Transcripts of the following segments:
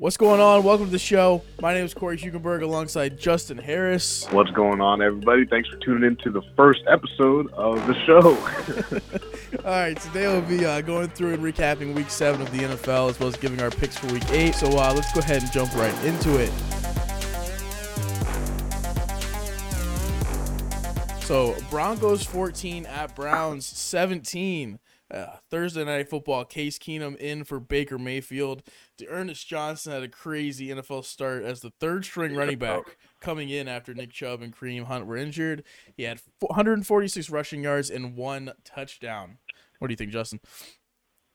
What's going on? Welcome to the show. My name is Corey Hugenberg alongside Justin Harris. What's going on, everybody? Thanks for tuning in to the first episode of the show. All right, today we'll be uh, going through and recapping week seven of the NFL as well as giving our picks for week eight. So uh, let's go ahead and jump right into it. So Broncos 14 at Browns 17. Uh, Thursday night football. Case Keenum in for Baker Mayfield. Ernest Johnson had a crazy NFL start as the third string running back coming in after Nick Chubb and Kareem Hunt were injured. He had 146 rushing yards and one touchdown. What do you think, Justin?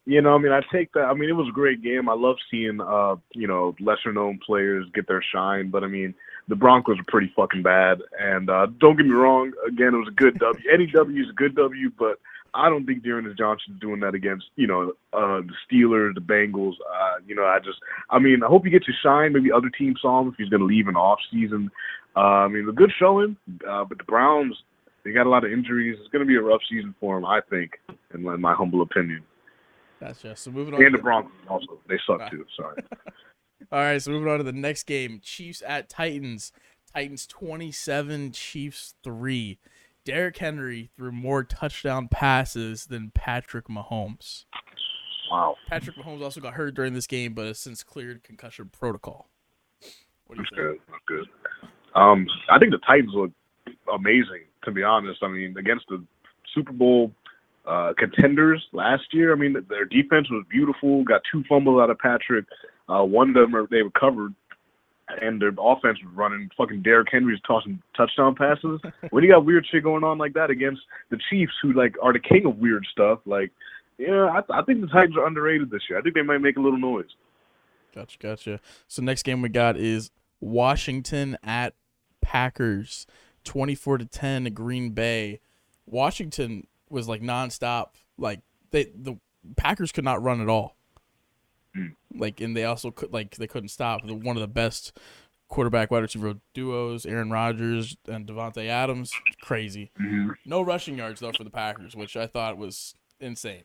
You know, I mean, I take that. I mean, it was a great game. I love seeing, uh, you know, lesser known players get their shine. But I mean, the Broncos are pretty fucking bad. And uh, don't get me wrong. Again, it was a good W. Any W is a good W, but I don't think D'Ernest Johnson's doing that against, you know, uh, the Steelers, the Bengals. Uh, you know, I just, I mean, I hope he gets his shine. Maybe other teams saw him if he's going to leave in off season. Uh, I mean, a good showing, uh, but the Browns, they got a lot of injuries. It's going to be a rough season for him, I think, in my, in my humble opinion. Gotcha. So moving on. And the Broncos also, they suck too. Sorry. All right, so moving on to the next game: Chiefs at Titans. Titans twenty-seven, Chiefs three. Derrick Henry threw more touchdown passes than Patrick Mahomes. Wow. Patrick Mahomes also got hurt during this game, but has since cleared concussion protocol. What do you That's think? good. That's good. Um, I think the Titans look amazing. To be honest, I mean, against the Super Bowl uh, contenders last year, I mean, their defense was beautiful. Got two fumbles out of Patrick. Uh, one of them they recovered and their offense was running. Fucking Derrick Henry's tossing touchdown passes. when you got weird shit going on like that against the Chiefs, who like are the king of weird stuff, like yeah, I, I think the Titans are underrated this year. I think they might make a little noise. Gotcha, gotcha. So next game we got is Washington at Packers, twenty four to ten. Green Bay. Washington was like nonstop. Like they the Packers could not run at all. Mm. Like, and they also could like they couldn't stop one of the best quarterback wide receiver duos, Aaron Rodgers and Davante Adams. Crazy. Mm-hmm. No rushing yards though for the Packers, which I thought was insane.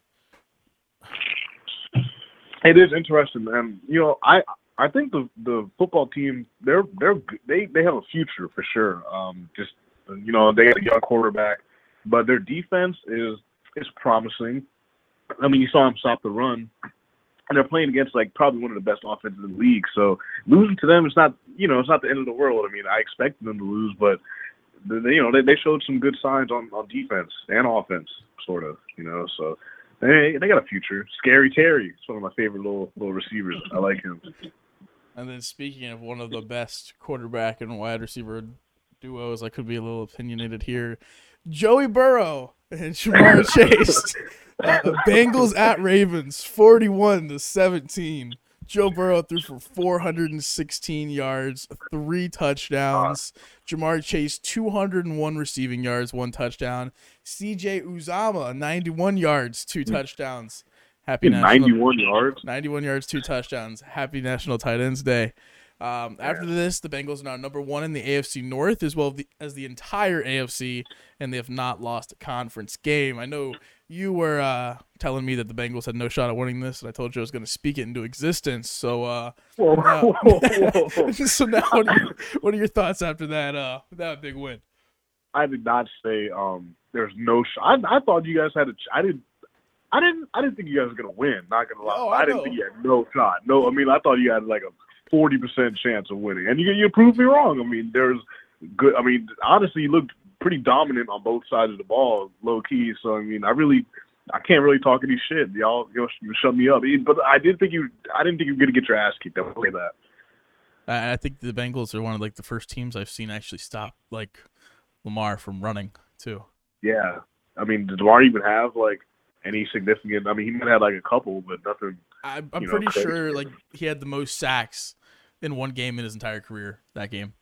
It is interesting, man. You know, I I think the the football team they're they're they they have a future for sure. Um, just you know they got a young quarterback, but their defense is is promising. I mean, you saw them stop the run they're playing against like probably one of the best offenses in the league. So losing to them, it's not you know it's not the end of the world. I mean, I expected them to lose, but they, you know they, they showed some good signs on on defense and offense, sort of. You know, so they they got a future. Scary Terry, it's one of my favorite little little receivers. I like him. And then speaking of one of the best quarterback and wide receiver duos, I could be a little opinionated here. Joey Burrow and Ja'Marr Chase. Uh, Bengals at Ravens, 41 to 17. Joe Burrow threw for 416 yards, three touchdowns. Ja'Marr Chase, 201 receiving yards, one touchdown. CJ Uzomah, 91 yards, two hmm. touchdowns. Happy 91 yards. 91 yards, two touchdowns. Happy National Tight Ends Day. Um, after this, the Bengals are now number one in the AFC North as well as the entire AFC, and they have not lost a conference game. I know you were uh, telling me that the Bengals had no shot at winning this, and I told you I was going to speak it into existence. So, uh, whoa, now, whoa, whoa, so now, what are, your, what are, your, thoughts after that uh, that big win? I did not say um, there's no shot. I, I thought you guys had a. I didn't. I didn't. I didn't think you guys were gonna win. Not gonna lie. Oh, I, I didn't think you had no shot. No, I mean I thought you had like a forty percent chance of winning, and you you proved me wrong. I mean, there's good. I mean, honestly, you looked pretty dominant on both sides of the ball, low key. So I mean, I really, I can't really talk any shit. Y'all, you shut me up. But I did think you, I didn't think you were gonna get your ass kicked. I'll say that. I think the Bengals are one of like the first teams I've seen actually stop like Lamar from running too. Yeah, I mean, did Lamar even have like any significant? I mean, he might have like a couple, but nothing. I, I'm pretty know, sure like he had the most sacks in one game in his entire career. That game.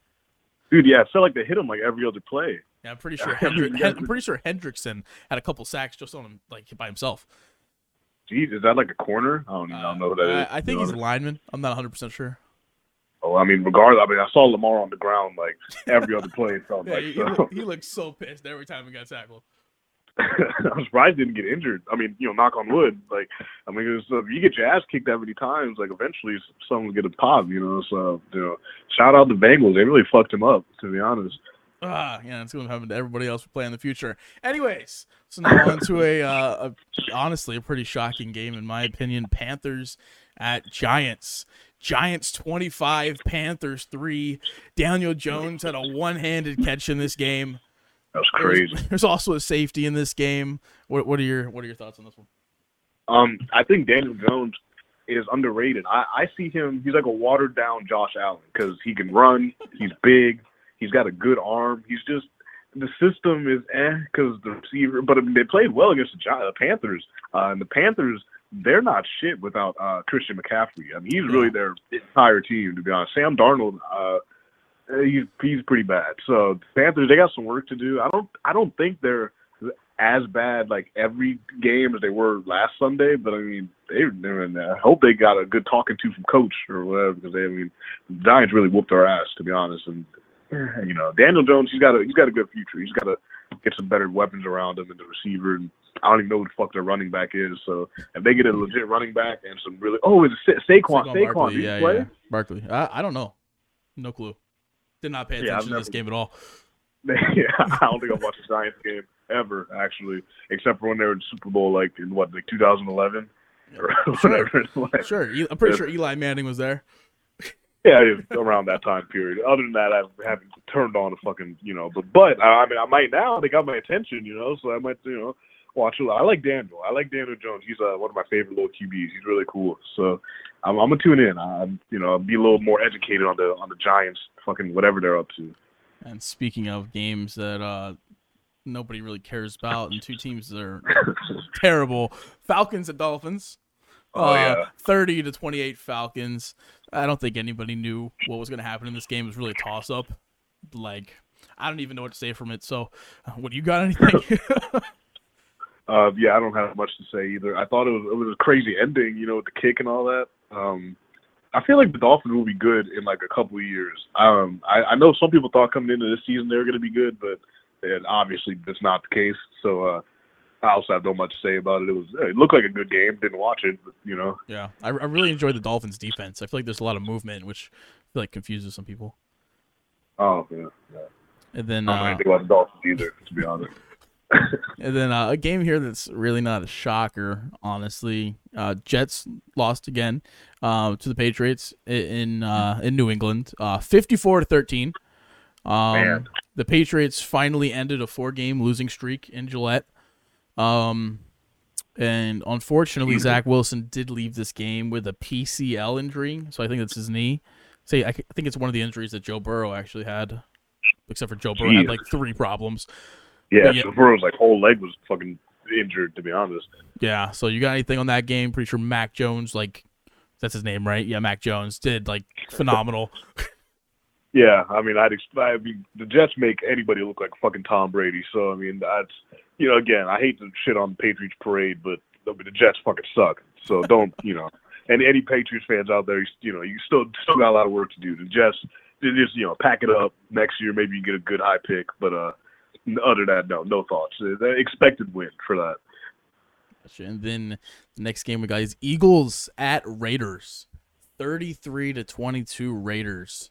Dude, yeah, it felt like they hit him like every other play. Yeah, I'm pretty sure. Hendrick, I'm pretty sure Hendrickson had a couple sacks just on him, like by himself. Jeez, is that like a corner? I don't, uh, I don't know who that I, is. I think he's a lineman. I'm not 100 percent sure. Oh, I mean, regardless, I mean, I saw Lamar on the ground like every other play. It yeah, like, he, so. looked, he, looked, so pissed every time he got tackled. I'm surprised he didn't get injured. I mean, you know, knock on wood. Like, I mean, was, uh, if you get your ass kicked that many times, like eventually someone will get a pop. You know, so you know, shout out the Bengals. They really fucked him up, to be honest. Ah, yeah, it's going to happen to everybody else we play in the future. Anyways, so now on to a, uh, a honestly a pretty shocking game in my opinion. Panthers at Giants. Giants 25, Panthers 3. Daniel Jones had a one-handed catch in this game. That was crazy. There's, there's, also a safety in this game. What, what are your what are your thoughts on this one? Um, I think Daniel Jones is underrated. I, I see him. He's like a watered down Josh Allen because he can run. He's big. He's got a good arm. He's just the system is eh because the receiver. But I mean, they played well against the, Gi- the Panthers. Uh, and the Panthers, they're not shit without uh, Christian McCaffrey. I mean, he's really their entire team to be honest. Sam Darnold. Uh, he's he's pretty bad. So the Panthers, they got some work to do. I don't I don't think they're as bad like every game as they were last Sunday, but I mean they they're in. I hope they got a good talking to from coach or whatever because they I mean the Giants really whooped our ass to be honest and you know Daniel Jones he's got a he's got a good future. He's got to get some better weapons around him and the receiver and I don't even know who the fuck their running back is. So if they get a legit running back and some really oh is it Sa- Saquon Saquon, Barkley, did he yeah, play? yeah. Barkley. I, I don't know. No clue. Did not pay Yeah, I've attention to this game at all. yeah, I don't think I've watched a Giants game ever, actually, except for when they were in Super Bowl, like in what, like 2011 or Sure. whatever. It's like, Sure, I'm pretty Yeah. sure Eli Manning was there. Yeah, around that time period. Other than that, I haven't turned on a fucking, you know. But but I mean, I might now. They got my attention, you know. So I might, you know, watch it. I like Daniel. I like Daniel Jones. He's uh, one of my favorite little QBs. He's really cool. So I'm, I'm gonna tune in. I'm, you know, I'll be a little more educated on the on the Giants, fucking whatever they're up to. And speaking of games that uh, nobody really cares about, and two teams that are terrible, Falcons and Dolphins. Oh, Uh, yeah. thirty to twenty-eight Falcons. I don't think anybody knew what was going to happen in this game. It was really a toss-up. Like I don't even know what to say from it. So, uh, what do you got? Anything? Uh, yeah, I don't have much to say either. I thought it was it was a crazy ending, you know, with the kick and all that. Um, I feel like the Dolphins will be good in like a couple of years. Um, I, I know some people thought coming into this season they were going to be good, but and obviously that's not the case. So uh, I also have no much to say about it. It was it looked like a good game. Didn't watch it, but you know. yeah, I, I really enjoyed the Dolphins' defense. I feel like there's a lot of movement, which I feel like confuses some people. Oh yeah, yeah. And then I don't know uh, anything about the Dolphins either, to be honest. And then uh, a game here that's really not a shocker, honestly. Uh, Jets lost again uh, to the Patriots in uh, in New England, uh, fifty-four to thirteen. Um, the Patriots finally ended a four-game losing streak in Gillette. Um, and unfortunately, Zach Wilson did leave this game with a PCL injury, so I think that's his knee. Say, I think it's one of the injuries that Joe Burrow actually had, except for Joe Burrow had like three problems. Yeah, Yeah. so Burrow's like whole leg was fucking injured, to be honest. Yeah. So you got anything on that game? Pretty sure Mac Jones, like that's his name, right? Yeah, Mac Jones did like phenomenal. Yeah, I mean, I'd expect. I mean, the Jets make anybody look like fucking Tom Brady. So I mean, that's you know, again, I hate to shit on Patriots parade, but the Jets fucking suck. So don't you know? And any Patriots fans out there, you, know, you still still got a lot of work to do. The Jets, just you know, pack it up. Next year, maybe you get a good high pick, but uh, other than that, no, no thoughts. The expected win for that. And then the next game we got is Eagles at Raiders, thirty-three to twenty-two Raiders.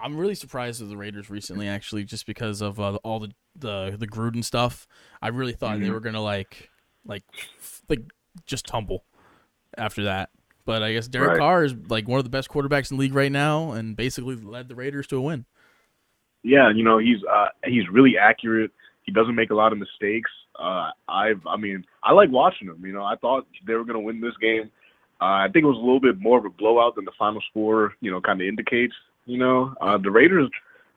I'm really surprised with the Raiders recently, actually, just because of uh, all the, the the Gruden stuff. I really thought they Mhm. were gonna like like like just tumble after that. But I guess Derek Right. Carr is like one of the best quarterbacks in the league right now, and basically led the Raiders to a win. Yeah, you know, he's uh he's really accurate. He doesn't make a lot of mistakes. Uh I've I mean, I like watching him, you know. I thought they were going to win this game. Uh, I think it was a little bit more of a blowout than the final score, you know, kind of indicates, you know. Uh the Raiders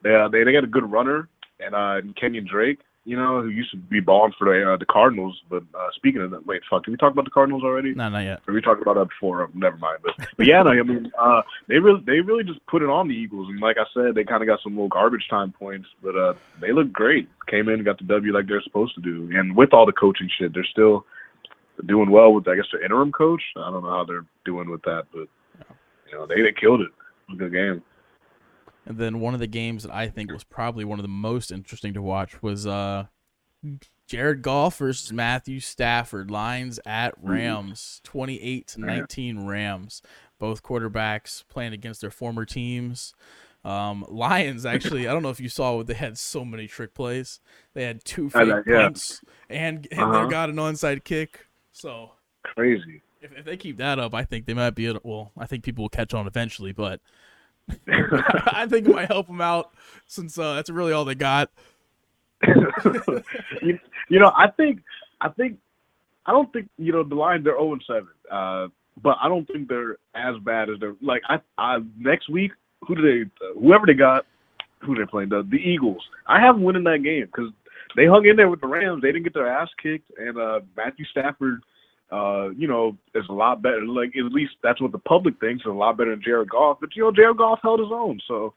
they uh, they they got a good runner and uh Kenyon Drake, you know, who used to be balling for the uh, the Cardinals, but uh speaking of that, wait, fuck, did we talk about the Cardinals already? No, not yet. We talked about that before. Never mind. But but yeah, no, I mean, uh, they really they really just put it on the Eagles, and like I said, they kind of got some little garbage time points, but uh, they look great. Came in, got the W like they're supposed to do, and with all the coaching shit, they're still doing well with I guess their interim coach. I don't know how they're doing with that, but you know they they killed it. It was a good game. And then one of the games that I think was probably one of the most interesting to watch was uh, Jared Goff versus Matthew Stafford. Lions at Rams. 28 to 19 Rams. Both quarterbacks playing against their former teams. Um, Lions actually, I don't know if you saw, they had so many trick plays. They had two fake know, yeah. punts and, and Uh-huh. they got an onside kick. So Crazy. if, if they keep that up, I think they might be. Able, well, I think people will catch on eventually, but I think it might help them out since uh, that's really all they got. you, you know, I think, I think, I don't think you know the Lions. They're zero and seven, uh, but I don't think they're as bad as they're like. I, I next week, who do they? whoever they got, who they playing? The the Eagles. I have them winning that game because they hung in there with the Rams. They didn't get their ass kicked, and uh, Matthew Stafford. Uh, you know, is a lot better. Like at least that's what the public thinks. Is a lot better than Jared Goff. But you know, Jared Goff held his own. So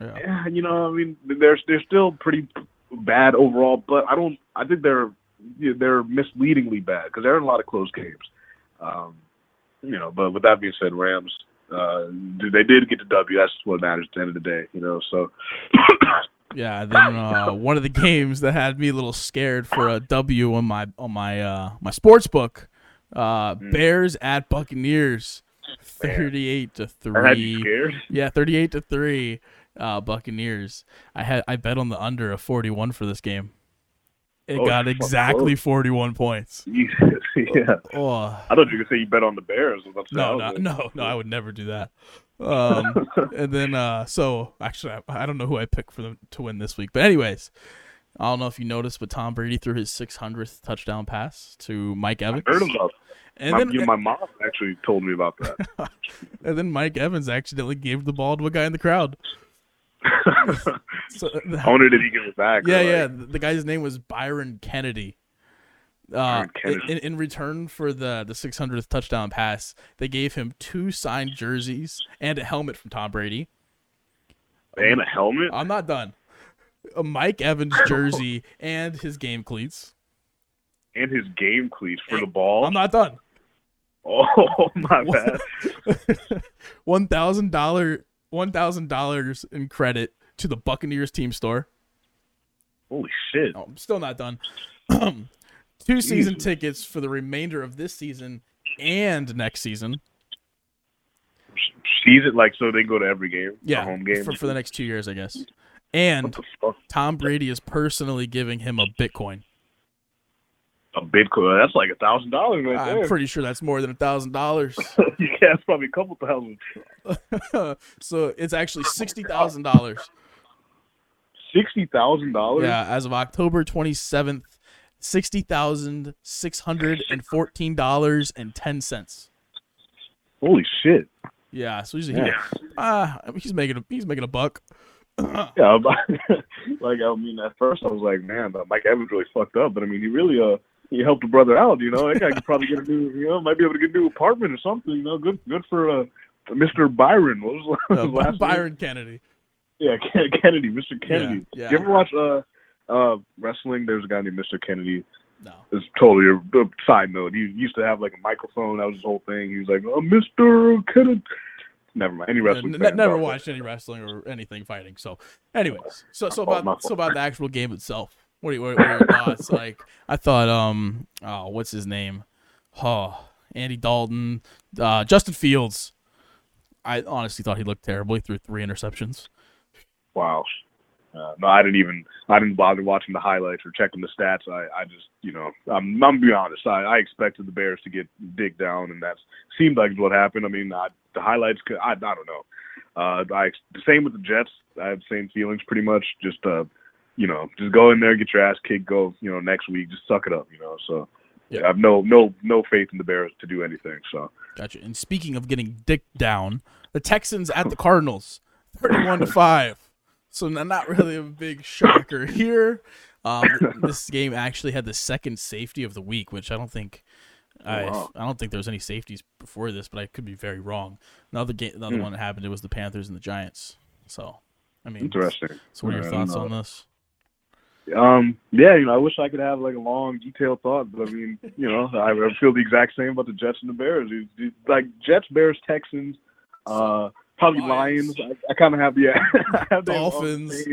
Yeah. yeah, you know, I mean, they're they're still pretty bad overall, but I don't. I think they're you know, they're misleadingly bad because they're in a lot of close games. Um, you know, but with that being said, Rams, uh, they did get the W. That's what matters at the end of the day. You know, so Yeah, then uh, one of the games that had me a little scared for a W on my on my uh, my sports book, uh, Hmm. Bears at Buccaneers, thirty-eight to I had you three. Yeah, thirty-eight to three, uh, Buccaneers. I had I bet on the under of forty-one for this game. It Oh, got exactly forty-one points. Yeah. Oh I thought you could say you bet on the Bears. No, no, no, no! I would never do that. Um, and then uh, so actually, I, I don't know who I picked for them to win this week, but anyways, I don't know if you noticed, but Tom Brady threw his 600th touchdown pass to Mike Evans. I heard about. and my, then my mom actually told me about that. and then Mike Evans accidentally gave the ball to a guy in the crowd. So, I wonder did he give it back? or, yeah, like- yeah. The guy's name was Byron Kennedy. Uh, Byron Kennedy. In, in return for the the 600th touchdown pass, they gave him two signed jerseys and a helmet from Tom Brady. And a helmet. I'm not done. A Mike Evans jersey and his game cleats. and his game cleats for the ball. I'm not done. Oh my bad. One thousand dollar, one thousand dollars in credit to the Buccaneers team store. Holy shit. Oh, I'm still not done. Two season Jesus. tickets for the remainder of this season and next season. Season like so they go to every game. Yeah, home game for, for the next two years, I guess. And? Tom Brady is personally giving him a Bitcoin. A Bitcoin. That's like a thousand dollars right I'm there. pretty sure that's more than a thousand dollars. yeah, that's probably a couple thousand. So it's actually sixty thousand dollars. Sixty thousand dollars. Yeah, as of October twenty seventh, sixty thousand six hundred and fourteen dollars and ten cents. Holy shit. Yeah, so he's Yeah. ah he's making a he's making a buck. Yeah. but- like I mean, at first I was like, man, Mike Evans really fucked up, but I mean, he really uh he helped a brother out. You know, that guy could probably get a new, you know, might be able to get a new apartment or something. You know, good good for uh, Mr. Byron. What was his Uh, last name? Byron Kennedy. Yeah, Ken- Kennedy, Mr. Kennedy. Yeah, You ever watch uh uh wrestling? There's a guy named Mr. Kennedy. No. It's totally a, a side note. He used to have like a microphone. That was his whole thing. He was like, oh, Mr. Kennedy. Never mind. Any Yeah, wrestling n- never watched any wrestling or anything fighting. So, anyways, so so about so about the actual game itself. What are, you, what are your thoughts? Like, I thought, um, oh, what's his name? Oh, Andy Dalton, uh, Justin Fields. I honestly thought he looked terrible. He threw three interceptions. Wow. Uh, no, I didn't even. I didn't bother watching the highlights or checking the stats. I, I just, you know, I'm, I'm be honest. I, I expected the Bears to get dig down, and that seemed like what happened. I mean, I, the highlights. could- I, I don't know. Uh, I the same with the Jets. I have the same feelings pretty much. Just, uh, you know, just go in there, get your ass kicked, go. You know, next week, just suck it up. You know, so. Yeah. I have no no no faith in the Bears to do anything. So Gotcha. And speaking of getting dicked down, the Texans at the Cardinals, thirty-one to five. So not really a big shocker here. Um, this game actually had the second safety of the week, which I don't think. I, wow. I don't think there was any safeties before this, but I could be very wrong. Another game, another Hmm. one that happened. It was the Panthers and the Giants. So, I mean, interesting. So, what are your I thoughts on this? Um, yeah, you know, I wish I could have like a long, detailed thought, but I mean, you know, I, I feel the exact same about the Jets and the Bears. Like Jets, Bears, Texans, uh, probably Lions. Lions. I, I kind of have yeah, I have Dolphins.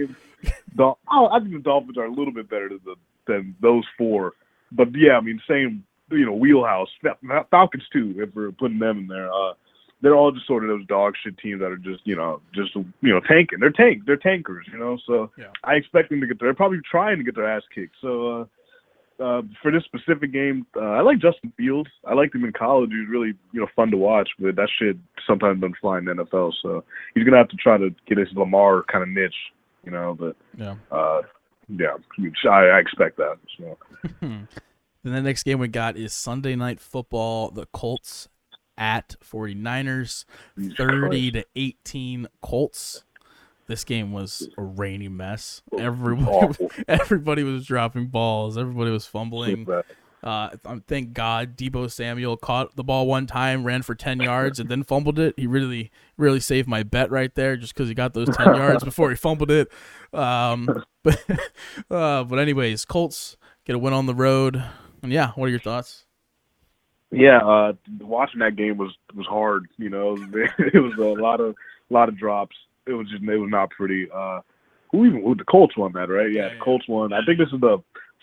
Dol- oh, I think the Dolphins are a little bit better than the than those four. But yeah, I mean, same you know wheelhouse. Falcons too, if we're putting them in there. Uh, they're all just sort of those dog shit teams that are just you know just you know tanking. They're tank. They're tankers. You know, so Yeah. I expect them to get. There. They're probably trying to get their ass kicked. So. Uh, uh, for this specific game, uh, I like Justin Fields. I liked him in college. He was really, you know, fun to watch. But that shit sometimes doesn't fly in the NFL. So he's gonna have to try to get his Lamar kind of niche, you know. But Yeah. uh, yeah, I, I expect that. So Then the next game we got is Sunday night football. The Colts at 49ers, Jesus 30 to 18 Colts. This game was a rainy mess. Christ. Everybody, everybody was dropping balls. Everybody was fumbling. Uh, um, thank God Deebo Samuel caught the ball one time, ran for 10 yards, and then fumbled it. He really, really saved my bet right there just because he got those 10 yards before he fumbled it. Um, but, uh, but anyways, Colts get a win on the road. And yeah, what are your thoughts? Yeah, uh, watching that game was was hard. You know, it was a lot of a lot of drops. It was just it was not pretty. Uh, who even who, the Colts won that, right? Yeah, the. Colts won. I think this is the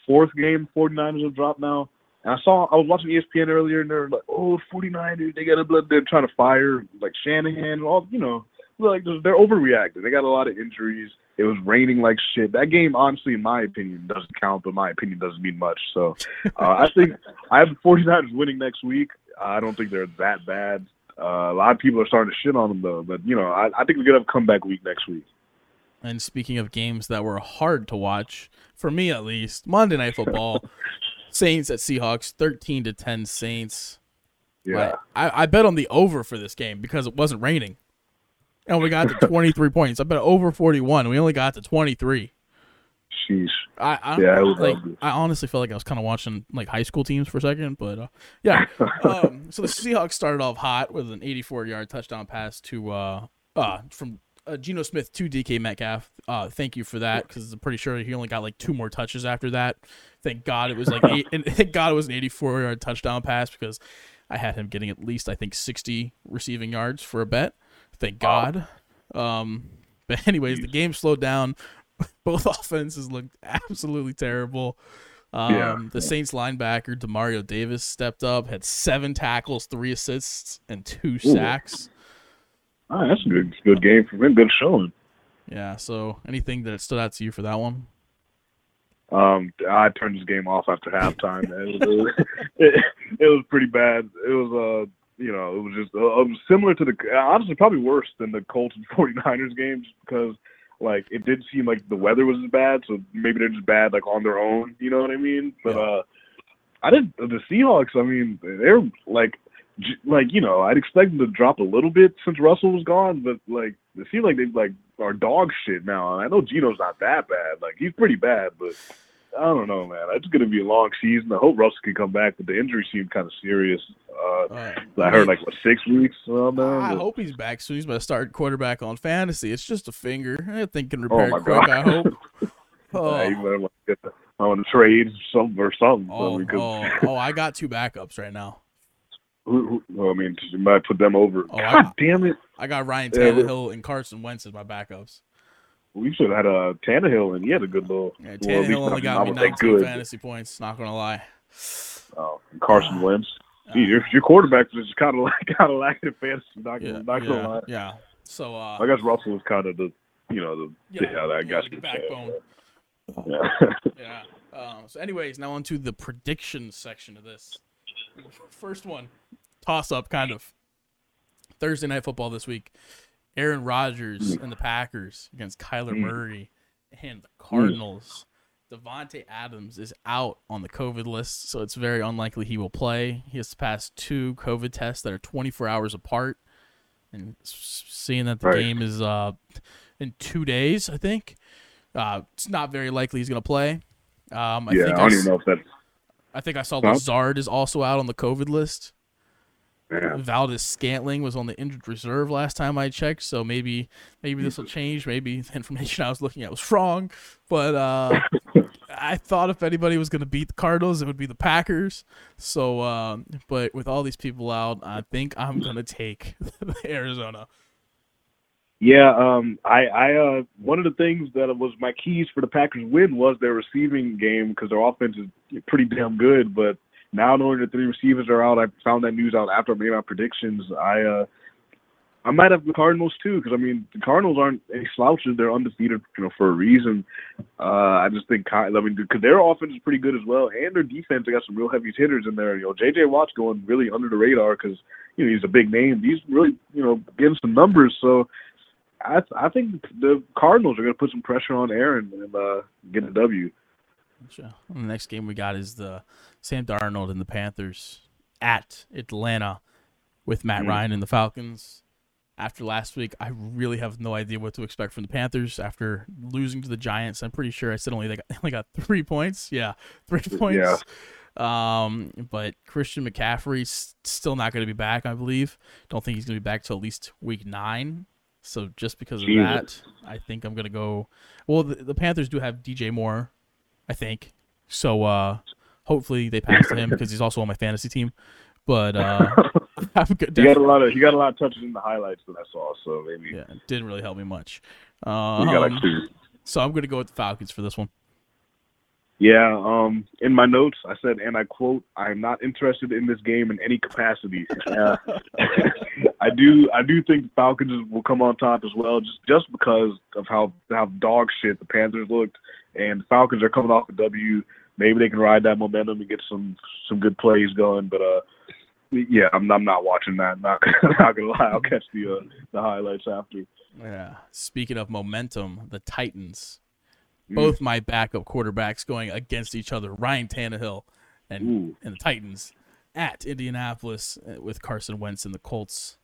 fourth game 49ers have dropped now. And I saw I was watching ESPN earlier, and they're like, "Oh, 49ers, they got a blood. They're trying to fire like Shanahan and all. You know, like they're they're overreacting. They got a lot of injuries. It was raining like shit. That game, honestly, in my opinion, doesn't count. But my opinion doesn't mean much. So uh, I think I have the 49ers winning next week. I don't think they're that bad. Uh, a lot of people are starting to shit on them though. But you know, I, I think we're gonna have a comeback week next week. And speaking of games that were hard to watch, for me at least, Monday Night Football, Saints at Seahawks, 13 to 10 Saints. Yeah. I, I bet on the over for this game because it wasn't raining. And we got to 23 points. I bet over 41. We only got to 23. Sheesh. I, I Yeah, was like. I honestly felt like I was kind of watching like high school teams for a second, but uh, yeah. um, so the Seahawks started off hot with an 84-yard touchdown pass to uh, uh from uh, Geno Smith to DK Metcalf. Uh, thank you for that because I'm pretty sure he only got like two more touches after that. Thank God it was like eight, and thank God it was an 84-yard touchdown pass because I had him getting at least I think 60 receiving yards for a bet. Thank God. Um, but anyways, the game slowed down. Both offenses looked absolutely terrible. Um, Yeah. The Saints linebacker Demario Davis stepped up, had seven tackles, three assists, and two sacks. Right, that's a good good game for him. Good showing. Yeah. So, anything that stood out to you for that one? Um, I turned this game off after halftime. It was, it, it was pretty bad. It was uh, you know, it was just uh, similar to the honestly probably worse than the Colts and 49ers games because like it did seem like the weather was as bad, so maybe they're just bad like on their own. You know what I mean? But Yeah. uh, I didn't. The Seahawks. I mean, they're like. j- Like you know, I'd expect them to drop a little bit since Russell was gone, but like it seems like they like are dog shit now. And I know Geno's not that bad; like he's pretty bad, but I don't know, man. It's going to be a long season. I hope Russell can come back, but the injury seemed kind of serious. Uh, I heard like what six weeks. Oh, man. I But- hope he's back soon. He's about to start quarterback on fantasy. It's just a finger. I think can Oh repair my quick. God. I hope. Yeah, Oh, you better like on the trade some or something. oh, because oh, oh, I got two backups right now. who, who, well, I mean, you might put them over. Oh, I- God damn it! I got Ryan Yeah, Tannehill and Carson Wentz as my backups. We should have had a Tannehill, and he had a good little. Yeah, Tannehill least only got me not 19 good. fantasy points. Not gonna lie. Oh, Carson Wentz. Gee, your, your quarterback was just kind of like kind of lacking fantasy. Not, Yeah, gonna, not gonna yeah, lie. yeah. So, uh, I guess Russell was kind of the, you know, the yeah, yeah, I guess the you could say. backbone. Yeah. Yeah. Um, so, anyways, now on to the prediction section of this. First one, toss up, kind of. Thursday night football this week. Aaron Rodgers and the Packers against Kyler Mm. Murray and the Cardinals. Davante Adams is out on the COVID list, so it's very unlikely he will play. He has to pass two COVID tests that are 24 hours apart. And seeing that the Right. game is uh, in two days, I think, uh, it's not very likely he's going to play. Um, I yeah, think I don't s- even know if that's. I think I saw Huh? Lazard is also out on the COVID list. Yeah. Valdes-Scantling was on the injured reserve last time I checked, so maybe maybe this will change. Maybe the information I was looking at was wrong, but uh, I thought if anybody was going to beat the Cardinals, it would be the Packers. So, um, but with all these people out, I think I'm going to take Arizona. Yeah, um, I, I, uh, one of the things that was my keys for the Packers win was their receiving game because their offense is pretty damn good. But now knowing the three receivers are out, I found that news out after I made my predictions. I, uh, I might have the Cardinals too because I mean the Cardinals aren't any slouches; they're undefeated, you know, for a reason. Uh, I just think, I mean, because their offense is pretty good as well, and their defense. They got some real heavy hitters in there. You know, J.J. Watt's going really under the radar because you know he's a big name. He's really, you know, getting some numbers. So I I think the Cardinals are going to put some pressure on Aaron and uh, get a W. Sure. The next game we got is the Sam Darnold and the Panthers at Atlanta with Matt mm-hmm. Ryan and the Falcons. After last week, I really have no idea what to expect from the Panthers after losing to the Giants. I'm pretty sure I said only they got, only got three points. Yeah, three points. Yeah. Um, but Christian McCaffrey's still not going to be back. I believe. Don't think he's going to be back till at least week nine. So just because of that, I think I'm gonna go. Well, the, the, Panthers do have DJ Moore, I think. So uh, hopefully they pass to him because he's also on my fantasy team. But uh, I'm good. He got a lot of he got a lot of touches in the highlights that I saw, so maybe yeah, it didn't really help me much. Um, got like two. So I'm gonna go with the Falcons for this one. Yeah, um, in my notes I said, and I quote, "I am not interested in this game in any capacity." Uh, I do, I do think the Falcons will come on top as well, just just because of how how dog shit the Panthers looked, and the Falcons are coming off a W. Maybe they can ride that momentum and get some some good plays going, but uh, yeah, I'm I'm not watching that. Not not gonna lie, I'll catch the uh, the highlights after. Yeah. Speaking of momentum, the Titans Mm. both my backup quarterbacks going against each other, Ryan Tannehill and and the Titans at Indianapolis uh, with Carson Wentz and the Colts.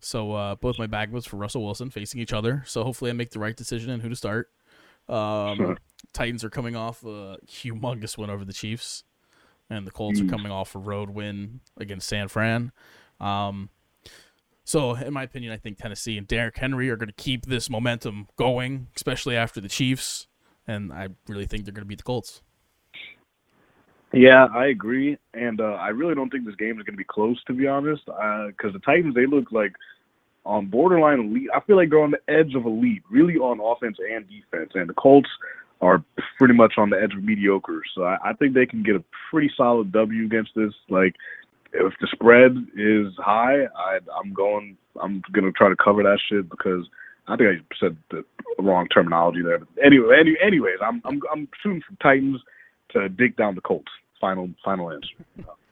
So uh, both my backups for Russell Wilson facing each other. So hopefully I make the right decision and who to start. Um, Titans are coming off a humongous win over the Chiefs, and the Colts mm. are coming off a road win against San Fran. Um, so, in my opinion, I think Tennessee and Derrick Henry are going to keep this momentum going, especially after the Chiefs and I really think they're going to beat the Colts. Yeah, I agree, and uh, I really don't think this game is going to be close, to be honest. Because uh, the Titans, they look like on borderline elite. I feel like they're on the edge of elite, really on offense and defense. And the Colts are pretty much on the edge of mediocre. So I, I think they can get a pretty solid W against this. Like, if the spread is high, I, I'm going. I'm gonna try to cover that shit because I think I said the wrong terminology there. But anyway, any, anyways, I'm I'm I'm shooting for Titans to dig down the Colts. Final final answer.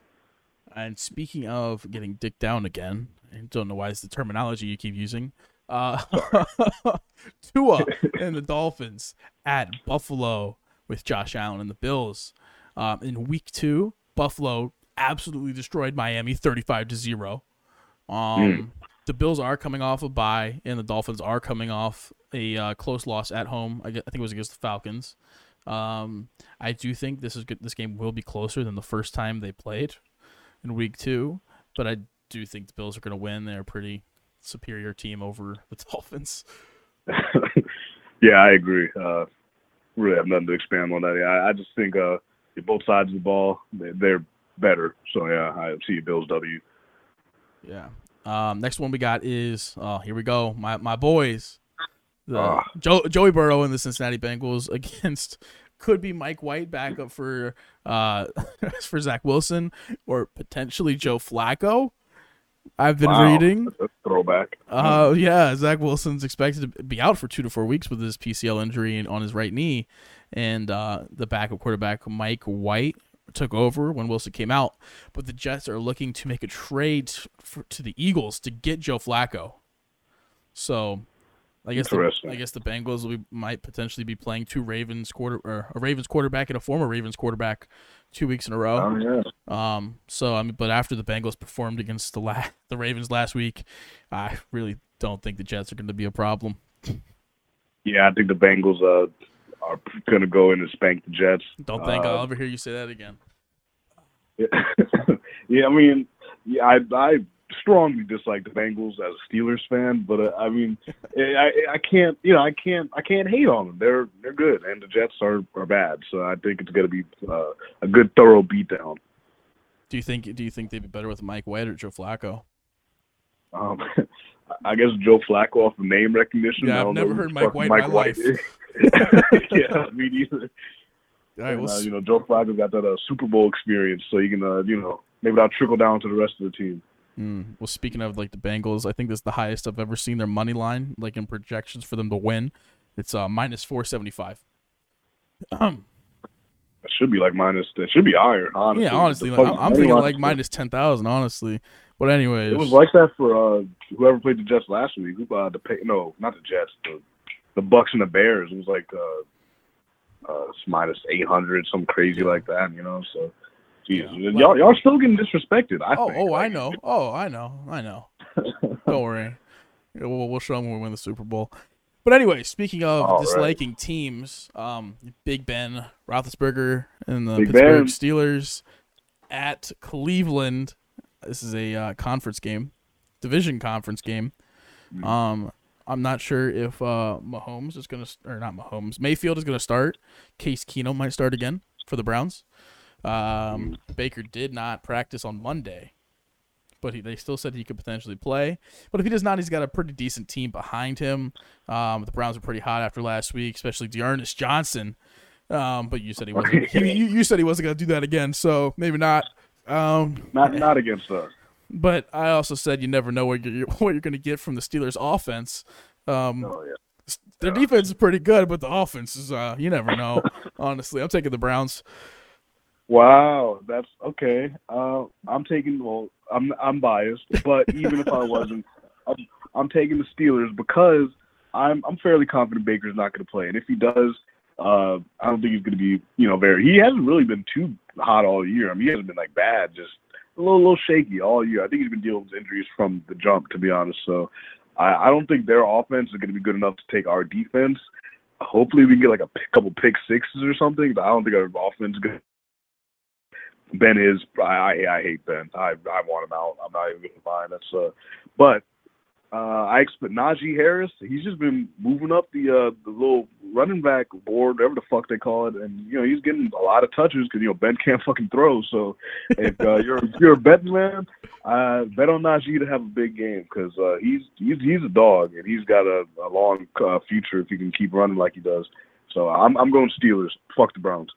And speaking of getting dick down again, I don't know why it's the terminology you keep using. Uh, Tua and the Dolphins at Buffalo with Josh Allen and the Bills. Um, in week two, Buffalo absolutely destroyed Miami 35 to 0. Um, mm the Bills are coming off a bye, and the Dolphins are coming off a uh, close loss at home. I, think it was against the Falcons. Um, I do think this is good. This game will be closer than the first time they played in Week Two, but I do think the Bills are going to win. They're a pretty superior team over the Dolphins. yeah, I agree. Uh, really have nothing to expand on that. I, I just think uh, both sides of the ball they're better. So yeah, I see Bills W. Yeah, um, next one we got is oh here we go my my boys, the uh. Joe, Joey Burrow and the Cincinnati Bengals against could be Mike White back up for uh for Zach Wilson or potentially Joe Flacco. I've been wow. reading. throwback. Uh, yeah, Zach Wilson's expected to be out for two to four weeks with his PCL injury on his right knee, and uh, the backup quarterback Mike White took over when Wilson came out, but the Jets are looking to make a trade for, to the Eagles to get Joe Flacco. So, I guess the, I guess the Bengals will be, might potentially be playing two Ravens quarter or a Ravens quarterback and a former Ravens quarterback two weeks in a row. Oh yeah. Um. So I mean, but after the Bengals performed against the la- the Ravens last week, I really don't think the Jets are going to be a problem. Yeah, I think the Bengals uh are going to go in and spank the Jets. Don't think uh, I'll ever hear you say that again. Yeah, yeah I mean, yeah, I I strongly dislike the Bengals as a Steelers fan, but uh, I mean, I I can't you know I can't I can't hate on them. They're they're good, and the Jets are are bad. So I think it's going to be uh, a good thorough beatdown. Do you think Do you think they'd be better with Mike White or Joe Flacco? Um, I guess Joe Flacco off of name recognition. Yeah, I've never heard Mike White in my life. yeah, me neither. All right, And, well, uh, you know, Joe Flacco got that uh, Super Bowl experience, so you can, uh, you know, maybe that'll trickle down to the rest of the team. Mm, well, speaking of like the Bengals, I think this is the highest I've ever seen their money line, like in projections for them to win. It's uh minus four seventy five. Um, It should be like minus. It should be higher. Honestly. yeah, honestly, like, I'm, I'm thinking like minus ten thousand, honestly. But anyways, It was like that for uh, whoever played the Jets last week. Who uh, the pay, no, not the Jets. The the Bucs and the Bears. It was like uh, uh, minus eight hundred, something crazy like that. You know, so. Geez, Yeah. y'all, y'all still getting disrespected. I oh, think. oh, I know. Oh, I know. I know. Don't worry. We'll, we'll show them when we win the Super Bowl. But anyway, speaking of All right. disliking teams, um, Big Ben Roethlisberger and the Big Pittsburgh Ben. Steelers at Cleveland. This is a uh, conference game, division conference game. Mm. Um, I'm not sure if uh, Mahomes is gonna or not Mahomes. Mayfield is gonna start. Case Keenum might start again for the Browns. Um, Baker did not practice on Monday, but he, they still said he could potentially play. But if he does not, he's got a pretty decent team behind him. Um, the Browns were pretty hot after last week, especially D'Ernest Johnson. Um, but you said he wasn't. he, you, you said he wasn't going to do that again, so maybe not. Um, Not not against us. but I also said you never know what you're what you're going to get from the Steelers' offense. Um, Oh yeah. their defense is pretty good, but the offense is uh, you never know. honestly, I'm taking the Browns. Wow, that's okay. Uh, I'm taking. Well, I'm I'm biased, but even if I wasn't, I'm, I'm taking the Steelers because I'm I'm fairly confident Baker's not going to play, and if he does, uh, I don't think he's going to be. You know, very. He hasn't really been too hot all year. I mean, he hasn't been like bad, just a little little shaky all year. I think he's been dealing with injuries from the jump, to be honest. So, I, I don't think their offense is going to be good enough to take our defense. Hopefully, we can get like a couple pick sixes or something. But I don't think our offense is going. Ben is I, I I hate Ben. I I want him out. I'm not even gonna lie. That's uh, but uh, I expect Najee Harris. He's just been moving up the uh the little running back board, whatever the fuck they call it, and you know he's getting a lot of touches because you know Ben can't fucking throw. So if uh, you're if you're a betting man, uh, bet on Najee to have a big game because uh, he's he's he's a dog and he's got a, a long uh, future if he can keep running like he does. So I'm I'm going Steelers. Fuck the Browns.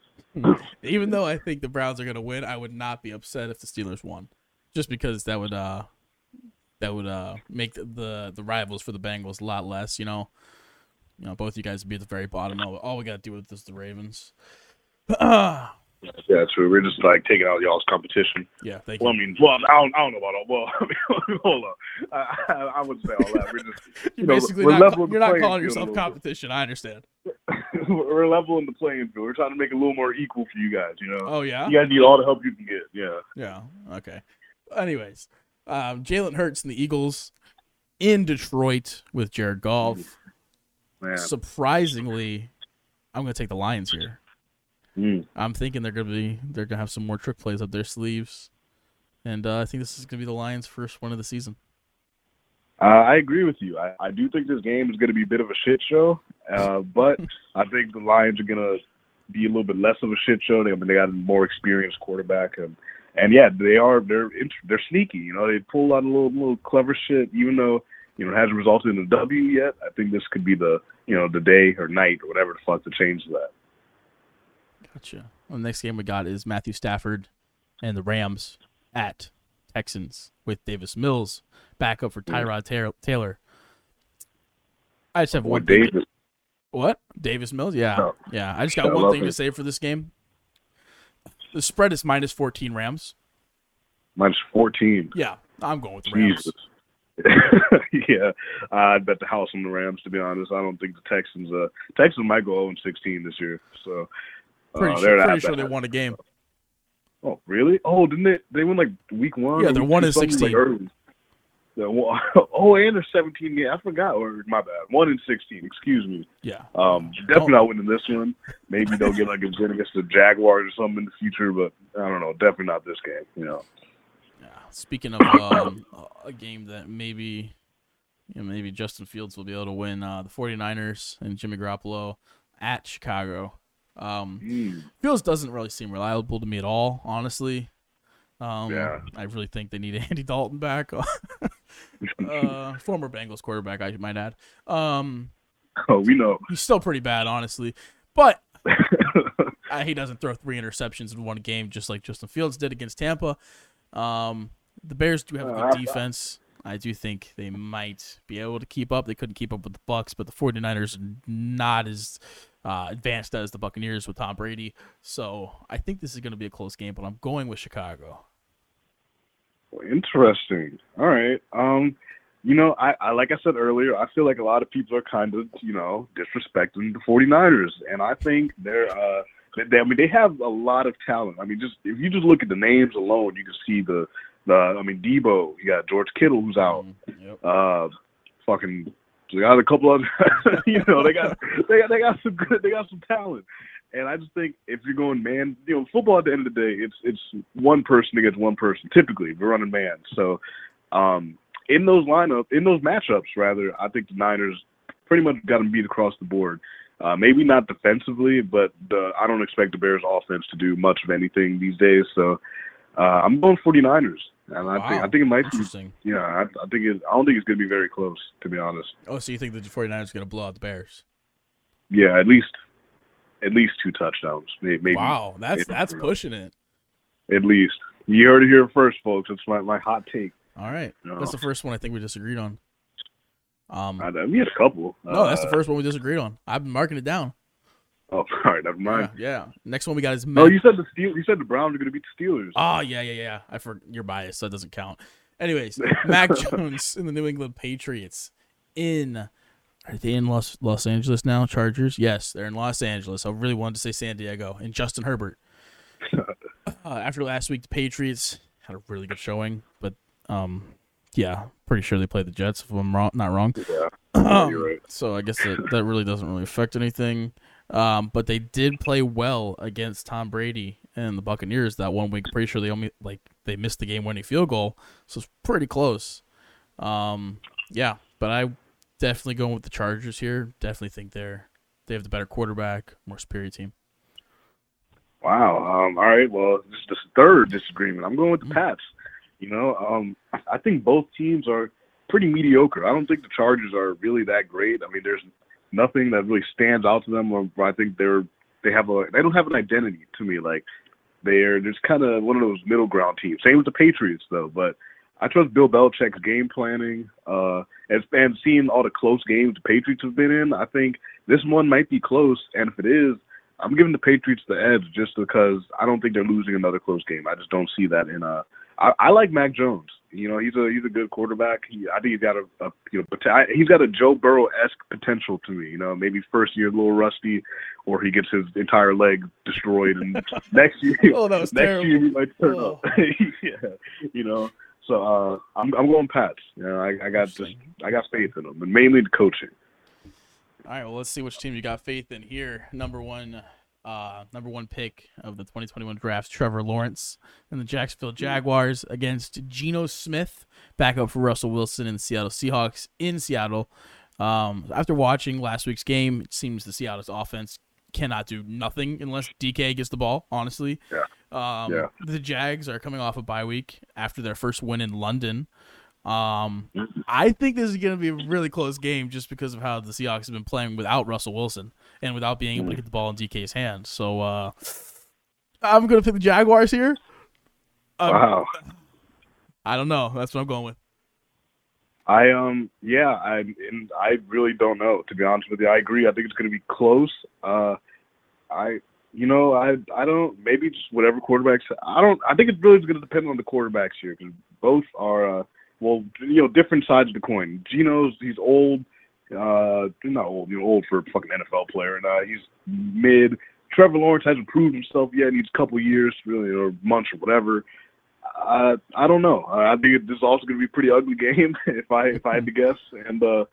Even though I think the Browns are going to win, I would not be upset if the Steelers won, just because that would uh that would uh make the the, the rivals for the Bengals a lot less. You know, you know both you guys would be at the very bottom. All, all we got to do with this is the Ravens. yeah, true. We're just like taking out y'all's competition. Yeah, thank Well, I mean, well, I don't, I don't know about all. Well, I mean, hold on. I, I, I wouldn't say all that. We're just, You're you know, basically not you're not calling yourself competition. I understand. we're leveling the playing field. We're trying to make it a little more equal for you guys. You know, Oh yeah, you guys need all the help you can get. Yeah. yeah. Okay. Anyways, um, Jalen Hurts and the Eagles in Detroit with Jared Goff. Man. Surprisingly, I'm going to take the Lions here. Mm. I'm thinking they're gonna be they're gonna have some more trick plays up their sleeves, and uh, I think this is gonna be the Lions' first one of the season. Uh, I agree with you. I, I do think this game is going to be a bit of a shit show, uh, but I think the Lions are going to be a little bit less of a shit show. They, I mean, they got a more experienced quarterback, and and yeah, they are they're they're sneaky. You know, they pull out a little little clever shit, even though you know it hasn't resulted in a W yet. I think this could be the you know the day or night or whatever the fuck to change that. Gotcha. Well, the next game we got is Matthew Stafford and the Rams at Texans with Davis Mills back up for Tyrod Taylor- Taylor. I just have one thing. Davis, What? Davis Mills? Yeah. Oh. Yeah. I just I got one love thing to say for this game. The spread is minus 14 Rams. minus fourteen. Yeah. I'm going with the Rams. Yeah, I'd bet the house on the Rams. To be honest, I don't think the Texans. Uh, Texans might go 0 16 this year. So Pretty they're sure, pretty sure they won a game. Oh, really? Oh, didn't they? They win like week one. Yeah, they're one and 16. Like early. One- oh, and they're 17 games. I forgot. Or my bad. One and 16. Excuse me. Yeah. Um, definitely not winning this one. Maybe they'll get like a win against the Jaguars or something in the future, but I don't know. Definitely not this game. You know. Yeah. Speaking of um, a game that maybe you know, maybe Justin Fields will be able to win uh, the 49ers and Jimmy Garoppolo at Chicago. Um, Mm. Fields doesn't really seem reliable to me at all, honestly. Um, Yeah. I really think they need Andy Dalton back. uh, former Bengals quarterback, I might add. Um, oh, we know. he's still pretty bad, honestly, but uh, he doesn't throw three interceptions in one game, just like Justin Fields did against Tampa. Um, the Bears do have a Uh, good defense. I do think they might be able to keep up. They couldn't keep up with the Bucs, but the 49ers are not as uh, advanced as the Buccaneers with Tom Brady. So I think this is going to be a close game, but I'm going with Chicago. Interesting. All right. Um, you know, I, I like I said earlier, I feel like a lot of people are kind of, you know, disrespecting the 49ers, and I think they're uh they, I mean they have a lot of talent. I mean, just if you just look at the names alone, you can see the the I mean Deebo, you got George Kittle who's out. Mm, yep. Uh, fucking they got a couple of, you know, they got they got they got some good, they got some talent. And I just think if you're going man, you know, football at the end of the day, it's it's one person against one person. Typically, we're running man. So, um, in those lineup, in those matchups, rather, I think the Niners pretty much got them beat across the board. Uh, maybe not defensively, but the, I don't expect the Bears offense to do much of anything these days. So, uh, I'm going 49ers, and I think I think it might be Interesting. yeah, I, I think it. I don't think it's going to be very close, to be honest. Oh, so you think the 49ers are going to blow out the Bears? Yeah, at least, at least two touchdowns, maybe. Wow, that's maybe. that's pushing it. At least you heard it here first, folks. It's my, my hot take. All right, No. that's the first one I think we disagreed on. Um, I, we had a couple. no, that's the Uh, first one we disagreed on. I've been marking it down. Oh, all right, never mind. Yeah, yeah. Next one we got is No, Mac- you said the Steel. You said the Browns are going to beat the Steelers. Oh yeah, yeah, yeah. I for you're biased, so that doesn't count. Anyways, Mac Jones in the New England Patriots in are they in Los Los Angeles now? Chargers? Yes, they're in Los Angeles. I really wanted to say San Diego and Justin Herbert. uh, after last week, the Patriots had a really good showing, but um, yeah, pretty sure they played the Jets. If I'm wrong, not wrong. yeah, Um, right. So I guess that, that really doesn't really affect anything. Um, but they did play well against Tom Brady and the Buccaneers that one week. Pretty sure they only like they missed the game winning field goal, so it's pretty close. Um, yeah, but I definitely going with the Chargers here. Definitely think they're they have the better quarterback, more superior team. Wow. Um, all right. Well, this is the third disagreement. I'm going with the Mm. Pats. You know, um, I think both teams are pretty mediocre. I don't think the Chargers are really that great. I mean, there's nothing that really stands out to them. Or I think they're they have a they don't have an identity to me. Like they're just kind of one of those middle ground teams. Same with the Patriots though. But I trust Bill Belichick's game planning. Uh, and, and seeing all the close games the Patriots have been in, I think this one might be close. And if it is, I'm giving the Patriots the edge just because I don't think they're losing another close game. I just don't see that in. I, I like Mac Jones. You know, he's a he's a good quarterback. He, I think he's got a, a you know, I- he's got a Joe Burrow esque potential to me. You know, maybe first year a little rusty, or he gets his entire leg destroyed, and next year Oh, that was next terrible. year he might turn Oh. up. yeah, you know. So uh, I'm I'm going Pats. You know, I, I got just I got faith in them, and mainly the coaching. All right, well, let's see which team you got faith in here. Number one, uh, number one pick of the 2021 draft, Trevor Lawrence and the Jacksonville Jaguars against Geno Smith, backup for Russell Wilson and the Seattle Seahawks in Seattle. Um, after watching last week's game, it seems the Seattle's offense cannot do nothing unless DK gets the ball. Honestly, Yeah. Um, Yeah. The Jags are coming off a bye week after their first win in London. Um. I think this is going to be a really close game just because of how the Seahawks have been playing without Russell Wilson and without being able to get the ball in DK's hands. So uh, I'm going to pick the Jaguars here. Um, wow. I don't know. That's what I'm going with. I um yeah I and I really don't know to be honest with you. I agree. I think it's going to be close. Uh, I you know I I don't maybe just whatever quarterbacks. I don't. I think it's really going to depend on the quarterbacks here because both are uh, well you know different sides of the coin. Geno's he's old. Uh, not old. You know old for a fucking NFL player, and uh, he's mid. Trevor Lawrence hasn't proved himself yet. He needs a couple years, really, or months or whatever. Uh, I don't know. I think this is also going to be a pretty ugly game if I if I had to guess. And uh,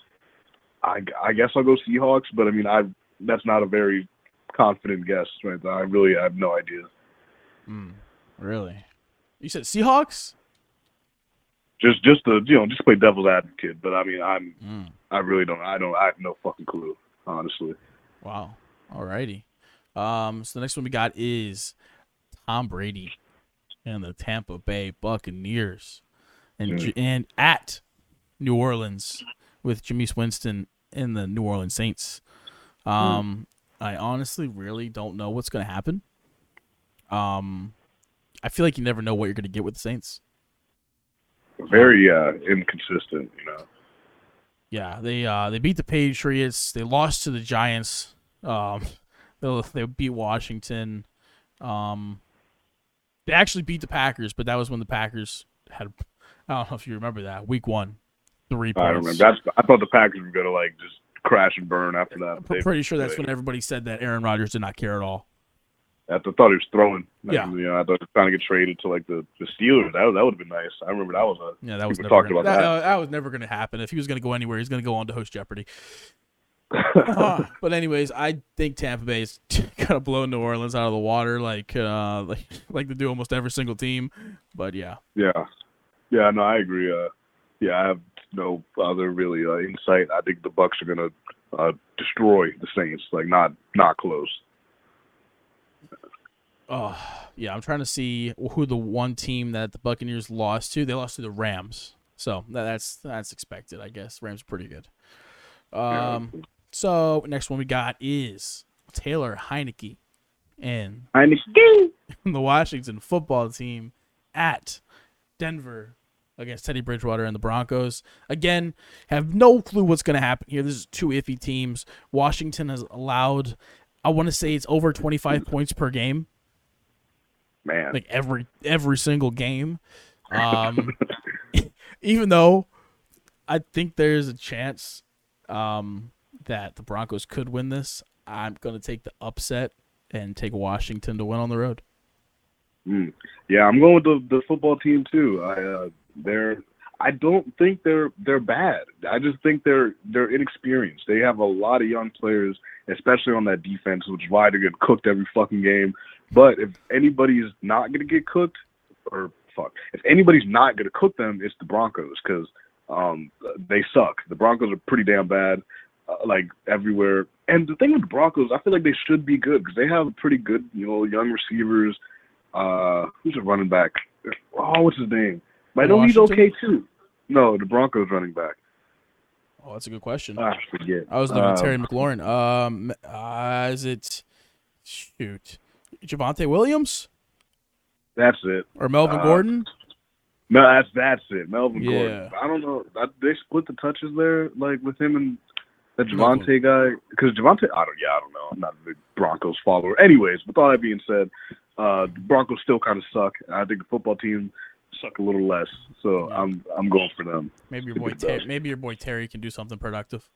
I I guess I'll go Seahawks, but I mean I that's not a very confident guess right. I really I have no idea. Mm, really? You said Seahawks? Just just to you know just play devil's advocate, but I mean I'm Mm, I really don't I don't I have no fucking clue honestly. wow. Alrighty. Um, so the next one we got is Tom Brady and the Tampa Bay Buccaneers, and Mm. And at New Orleans with Jameis Winston in the New Orleans Saints. Um, I honestly really don't know what's going to happen. Um, I feel like you never know what you're going to get with the Saints. Very uh, inconsistent, you know. Yeah, they uh they beat the Patriots. They lost to the Giants. Um, they they beat Washington. Um, they actually beat the Packers, but that was when the Packers had. I don't know if you remember that week one, three points. I don't remember. That's, I thought the Packers were gonna like just crash and burn after that. I'm They- pretty sure that's they- when everybody said that Aaron Rodgers did not care at all. I th- thought he was throwing. Like, Yeah. You know, I thought he was trying to get traded to like the, the Steelers. That, that would have been nice. I remember that was a. Yeah, that was never talked gonna, about that, that. uh, that was never going to happen. If he was going to go anywhere, he's going to go on to host Jeopardy. Uh, but anyways, I think Tampa Bay is gonna blow New Orleans out of the water, like uh, like like they do almost every single team. But yeah, yeah. Yeah, no, I agree. Uh, yeah, I have no other really uh, insight. I think the Bucs are gonna uh, destroy the Saints. Like not not close. Oh yeah, I'm trying to see who the one team that the Buccaneers lost to. They lost to the Rams, so that's that's expected, I guess. Rams are pretty good. Um, so next one we got is Taylor Heinicke and I the Washington football team at Denver against Teddy Bridgewater and the Broncos. Again, have no clue what's going to happen here. This is two iffy teams. Washington has allowed, I want to say it's over 25 points per game, man. like every every single game. Um, even though I think there's a chance um, that the Broncos could win this, I'm going to take the upset and take Washington to win on the road. Mm. Yeah, I'm going with the the football team too. I uh, they're I don't think they're they're bad. I just think they're they're inexperienced. They have a lot of young players, especially on that defense, which is why they get cooked every fucking game. But if anybody's not gonna get cooked, or fuck, if anybody's not gonna cook them, it's the Broncos because um, they suck. The Broncos are pretty damn bad, uh, like everywhere. And the thing with the Broncos, I feel like they should be good because they have pretty good, you know, young receivers. Uh, who's a running back? Oh, what's his name? But I know he's okay too. No, the Broncos running back. Oh, that's a good question. Ah, I forget. I was looking at Terry McLaurin. Um, uh, is it shoot Javonte Williams That's it. or Melvin Uh, Gordon? No, that's that's it. Melvin Yeah. Gordon. I don't know. I, they split the touches there, like with him and the. Javonte guy. Because Javonte, I don't. Yeah, I don't know. I'm not a big Broncos follower. Anyways, with all that being said, uh, the Broncos still kind of suck. I think the football team suck a little less. So. I'm I'm going for them. Maybe your boy Ter- maybe your boy Terry can do something productive.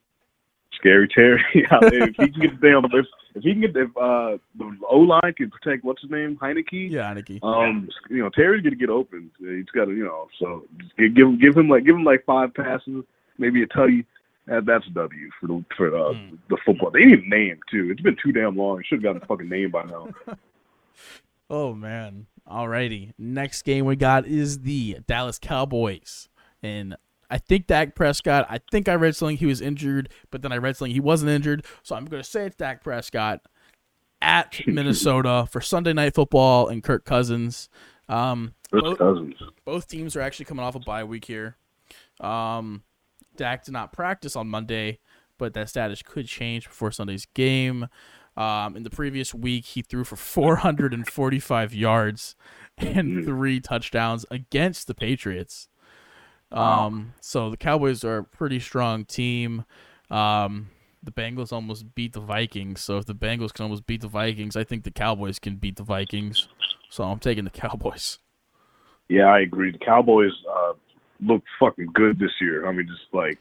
Scary Terry. Yeah, if he can get the damn, if, if he can get if uh, the O line can protect what's his name Heinicke. Yeah, Aniki. Um, you know, Terry's gonna get open. He's got to, you know, so just give him, give him like, give him like five passes, maybe a tutty. That, that's a W for the for uh, Mm. the football. They need a name too. It's been too damn long. Should have gotten a fucking name by now. Oh man. Alrighty. Next game we got is the Dallas Cowboys. And I think Dak Prescott, I think I read something he was injured, but then I read something he wasn't injured. So I'm gonna say it's Dak Prescott at Minnesota for Sunday night football and Kirk Cousins. Um both, cousins. both teams are actually coming off a bye week here. Um Dak did not practice on Monday, but that status could change before Sunday's game. Um, in the previous week, he threw for 445 yards and Mm. three touchdowns against the Patriots. Wow. Um, so the Cowboys are a pretty strong team. Um, the Bengals almost beat the Vikings. So if the Bengals can almost beat the Vikings, I think the Cowboys can beat the Vikings. So I'm taking the Cowboys. Yeah, I agree. The Cowboys uh, look fucking good this year. I mean, just like,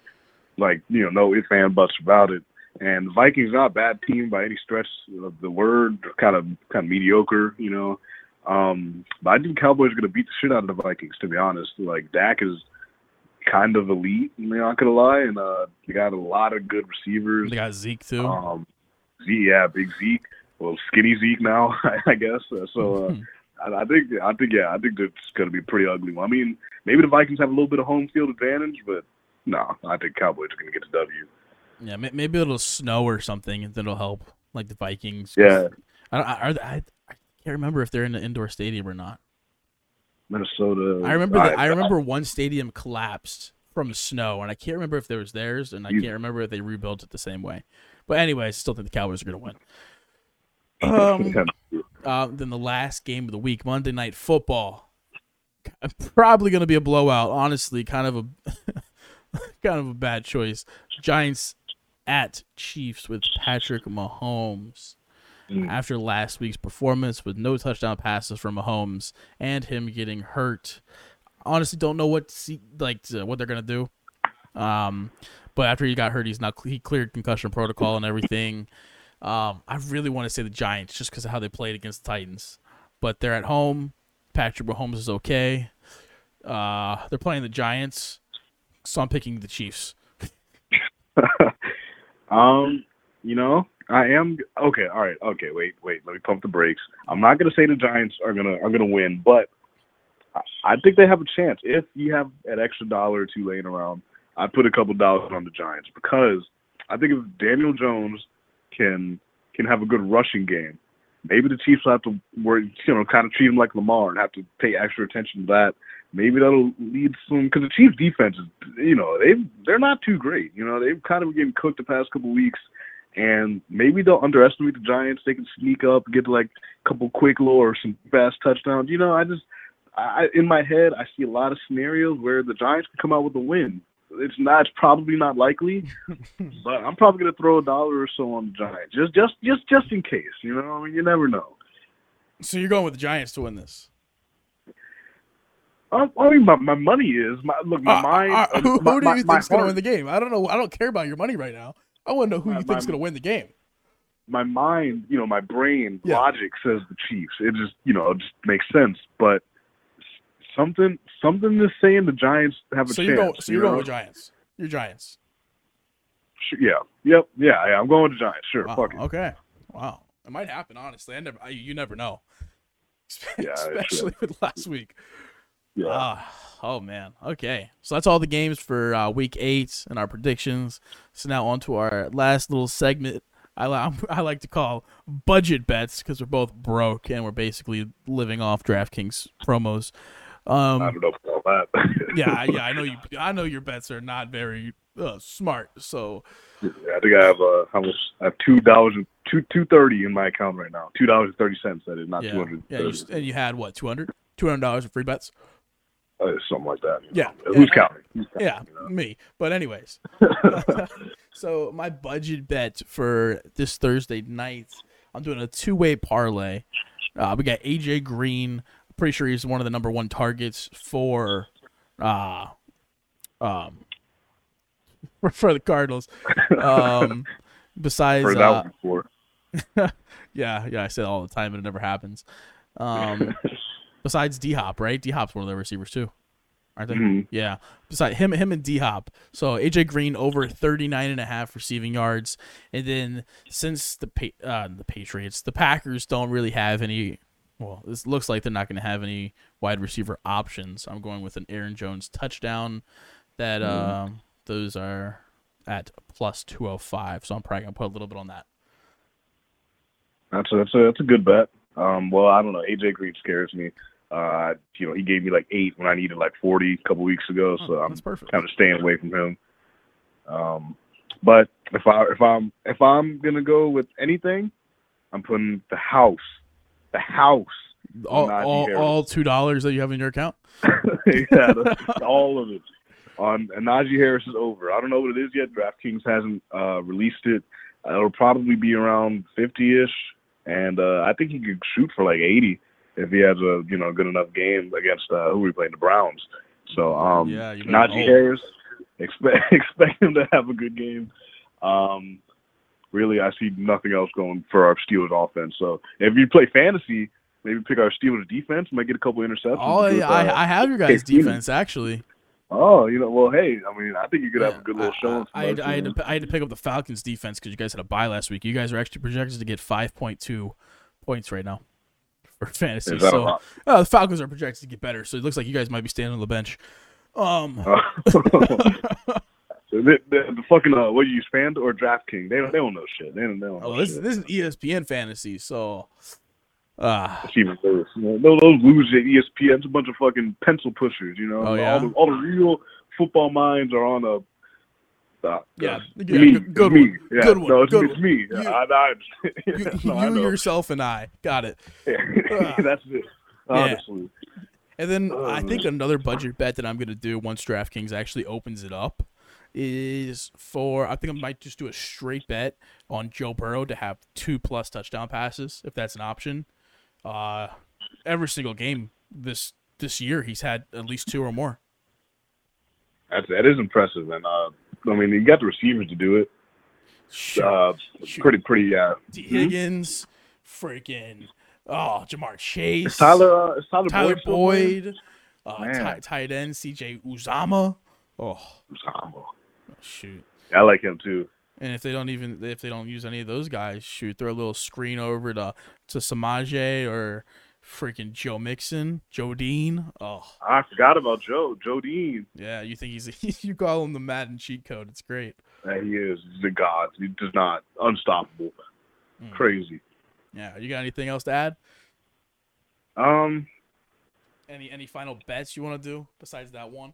like you know, no ifs and buts about it. And the Vikings not a bad team by any stretch of the word. They're kind of kind of mediocre, you know. Um, but I think Cowboys are gonna beat the shit out of the Vikings. To be honest, like Dak is kind of elite. I'm not gonna lie, and uh, they got a lot of good receivers. They got Zeke too. Um, Zeke, yeah, big Zeke. Well, skinny Zeke now, I guess. Uh, So. Uh, I I think I think yeah, I think it's gonna be pretty ugly. I mean, maybe the Vikings have a little bit of home field advantage, but no, I think Cowboys are gonna get the W. Yeah, maybe it'll snow or something, and that'll help, like the Vikings. Yeah, I don't. I, I, I can't remember if they're in the indoor stadium or not. Minnesota. I remember. that I remember one stadium collapsed from snow, and I can't remember if there was theirs, and I can't remember if they rebuilt it the same way. But anyways, I still think the Cowboys are gonna win. Um, uh, then the last game of the week, Monday Night Football, probably gonna be a blowout. Honestly, kind of a kind of a bad choice. Giants at Chiefs with Patrick Mahomes Mm. after last week's performance with no touchdown passes from Mahomes and him getting hurt. Honestly, don't know what see, like to- what they're gonna do. Um, but after he got hurt, he's not he cleared concussion protocol and everything. Um, I really want to say the Giants just because of how they played against the Titans, but they're at home. Patrick Mahomes is okay. Uh, they're playing the Giants, so I'm picking the Chiefs. um, you know, I am okay. All right, okay. Wait, wait. Let me pump the brakes. I'm not gonna say the Giants are gonna are gonna win, but I, I think they have a chance. If you have an extra dollar or two laying around, I'd put a couple dollars on the Giants because I think if Daniel Jones can can have a good rushing game, maybe the Chiefs will have to work, you know, kind of treat him like Lamar and have to pay extra attention to that. Maybe that'll lead some because the Chiefs defense is, you know, they they're not too great. You know, they've kind of been getting cooked the past couple weeks and maybe they'll underestimate the Giants. They can sneak up, get like a couple quick little or some fast touchdowns. You know, I just, I in my head, I see a lot of scenarios where the Giants can come out with a win. It's not, it's probably not likely, but I'm probably gonna throw a dollar or so on the Giants, just, just, just, just in case. You know, I mean, you never know. So you're going with the Giants to win this? I, I mean, my, my money is my look. My Uh, mind. uh, who, my, who do you my think's going to win the game? I don't know. I don't care about your money right now. I want to know who My- you think's going to win the game. my mind, you know, my brain Yeah. logic says the Chiefs. It just, you know, it just makes sense. But something, something is saying the Giants have a So chance. you're going. So you you're going know? with Giants. You're Giants. Yeah. Yep. Yeah. yeah I'm going with the Giants. Sure. Wow, Fuck it. okay. Wow. It might happen. Honestly, I never. I, you never know. Yeah. Especially with last week. Yeah. Ah, oh man. Okay. So that's all the games for uh, week eight and our predictions. So now on to our last little segment. I, I like to call budget bets because we're both broke and we're basically living off DraftKings promos. Um, I don't know about that. yeah, yeah, I know you. I know your bets are not very uh, smart. So Yeah, I think I have uh, how much? I have two dollars and two two thirty in my account right now. Two dollars and thirty cents. That is not yeah, two hundred. yeah, you, and you had what 200 200 dollars in free bets. Uh, something like that. Yeah, know. Who's counting? Who's counting, Yeah, you know? me. But anyways, so my budget bet for this Thursday night, I'm doing a two-way parlay. Uh, we got AJ Green. Pretty sure he's one of the number one targets for, uh, um, for the Cardinals. Um, besides, Heard that uh, yeah, yeah, I say that all the time, but it never happens. Um, besides D Hop, right? D Hop's one of the receivers too, aren't they? Mhm. Yeah. Besides him, him and D Hop. So AJ Green over 39 and a half receiving yards, and then since the pa- uh, the Patriots, the Packers don't really have any. Well, this looks like they're not going to have any wide receiver options. I'm going with an Aaron Jones touchdown. That um, those are at plus 205. So I'm probably gonna put a little bit on that. That's a, that's a that's a good bet. Um, well, I don't know. AJ Green scares me. Uh, you know, he gave me like eight when I needed like forty a couple weeks ago, so Oh, I'm perfect. kind of staying away from him. Um, but if I if I'm if I'm gonna go with anything, I'm putting the house, the house. all, all, all two dollars that you have in your account. yeah, all of it. On and Najee Harris is over. I don't know what it is yet. DraftKings hasn't uh, released it. It'll probably be around fifty-ish, and uh, I think he could shoot for like eighty if he has a you know good enough game against uh, who we playing the Browns. So um, Yeah, Najee hope. Harris, expect expect him to have a good game. Um, really, I see nothing else going for our Steelers offense. So if you play fantasy, maybe pick our Steelers defense. Might get a couple interceptions. Oh, yeah, uh, I, I have your guys' defense actually. Oh, you know, well, hey, I mean, I think you could have a good little I- showing. I, I, had, I, had to, I had to pick up the Falcons' defense because you guys had a bye last week. You guys are actually projected to get 5.2 points right now for fantasy. Is that a So uh, the Falcons are projected to get better. So it looks like you guys might be standing on the bench. Um, the, the, the fucking uh, what you use Fand or DraftKings? They don't they don't know shit. They don't, they don't know oh, this, shit. this is ESPN fantasy. So, uh, It's even worse. You know, those, those losers at ESPN, it's a bunch of fucking pencil pushers. You know, Oh, yeah? all the all the real football minds are on a. Uh, Yeah, uh, yeah, me, good- good me. one. Yeah, Good one, No, it's, good it's one. me. You- I, I, You, no, you yourself, and I got it. Yeah. That's it. Honestly. And then Oh, I think man. another budget bet that I'm gonna do once DraftKings actually opens it up is for I think I might just do a straight bet on Joe Burrow to have two plus touchdown passes if that's an option. Uh, every single game this this year he's had at least two or more. That's that is impressive, and uh, I mean you got the receivers to do it. Sure. Uh, Shoot. pretty pretty. Uh, D Higgins, freaking oh Ja'Marr Chase, is Tyler uh, is Tyler, Tyler Boyd. Boyd, uh, Man. tight, end CJ Uzomah. Oh Uzomah. shoot. I like him too. And if they don't even if they don't use any of those guys, shoot, throw a little screen over to to Samaje or freaking Joe Mixon, Joe Dean. Oh I forgot about Joe. Joe Dean. yeah, you think he's you call him the Madden cheat code? It's great. Yeah, he is. He's a god. He does not unstoppable. Mm. Crazy. Yeah, you got anything else to add? Um, Any any final bets you want to do besides that one?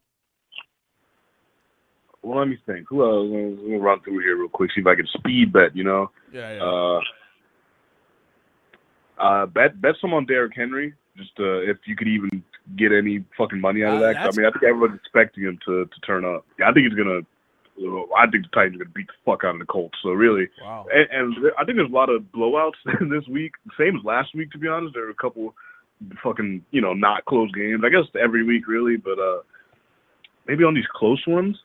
well, let me think. Who else? Me run through here real quick. See if I can speed bet. You know. Yeah, yeah. Uh, uh, bet bet some on Derrick Henry. Just uh, if you could even get any fucking money out of Uh, that. that's- I mean, I think everyone's expecting him to, to turn up. Yeah, I think he's gonna. I think the Titans are gonna beat the fuck out of the Colts. So really, wow. and, and I think there's a lot of blowouts this week. Same as last week, to be honest. There were a couple fucking you know not close games. I guess every week really, but uh, maybe on these close ones.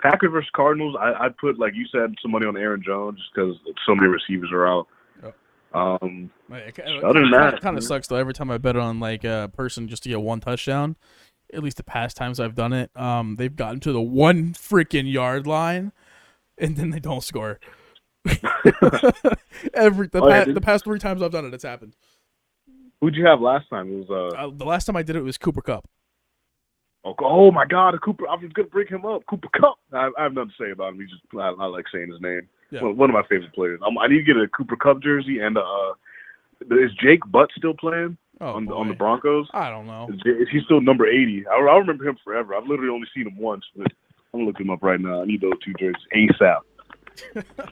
Packers versus Cardinals. I, I'd put like you said some money on Aaron Jones because so many receivers are out. Um, Like, Other than that, kind of sucks though. Every time I bet on like a person just to get one touchdown, at least the past times I've done it, um, they've gotten to the one freaking yard line, and then they don't score. Every the, Oh, pa- did- the past three times I've done it, it's happened. who'd you have last time? It was uh, Uh, the last time I did it was Cooper Kupp. oh, oh my God, Cooper. I was gonna bring him up. Cooper Kupp. I, I have nothing to say about him. He just I, I like saying his name. Yeah. One, one of my favorite players. Um, I need to get a Cooper Kupp jersey and uh, is Jake Butt still playing Oh, on the on the. Broncos? I don't know. Is, is he still number eighty? I, I remember him forever. I've literally only seen him once, but I'm gonna look him up right now. I need those two jerseys ASAP.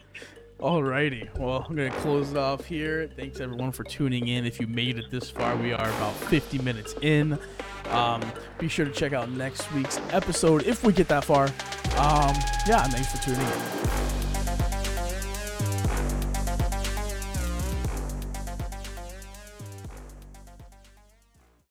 Alrighty. Well, I'm going to close it off here. Thanks everyone for tuning in. If you made it this far, we are about 50 minutes in. Um, be sure to check out next week's episode if we get that far. Um, yeah, thanks for tuning in.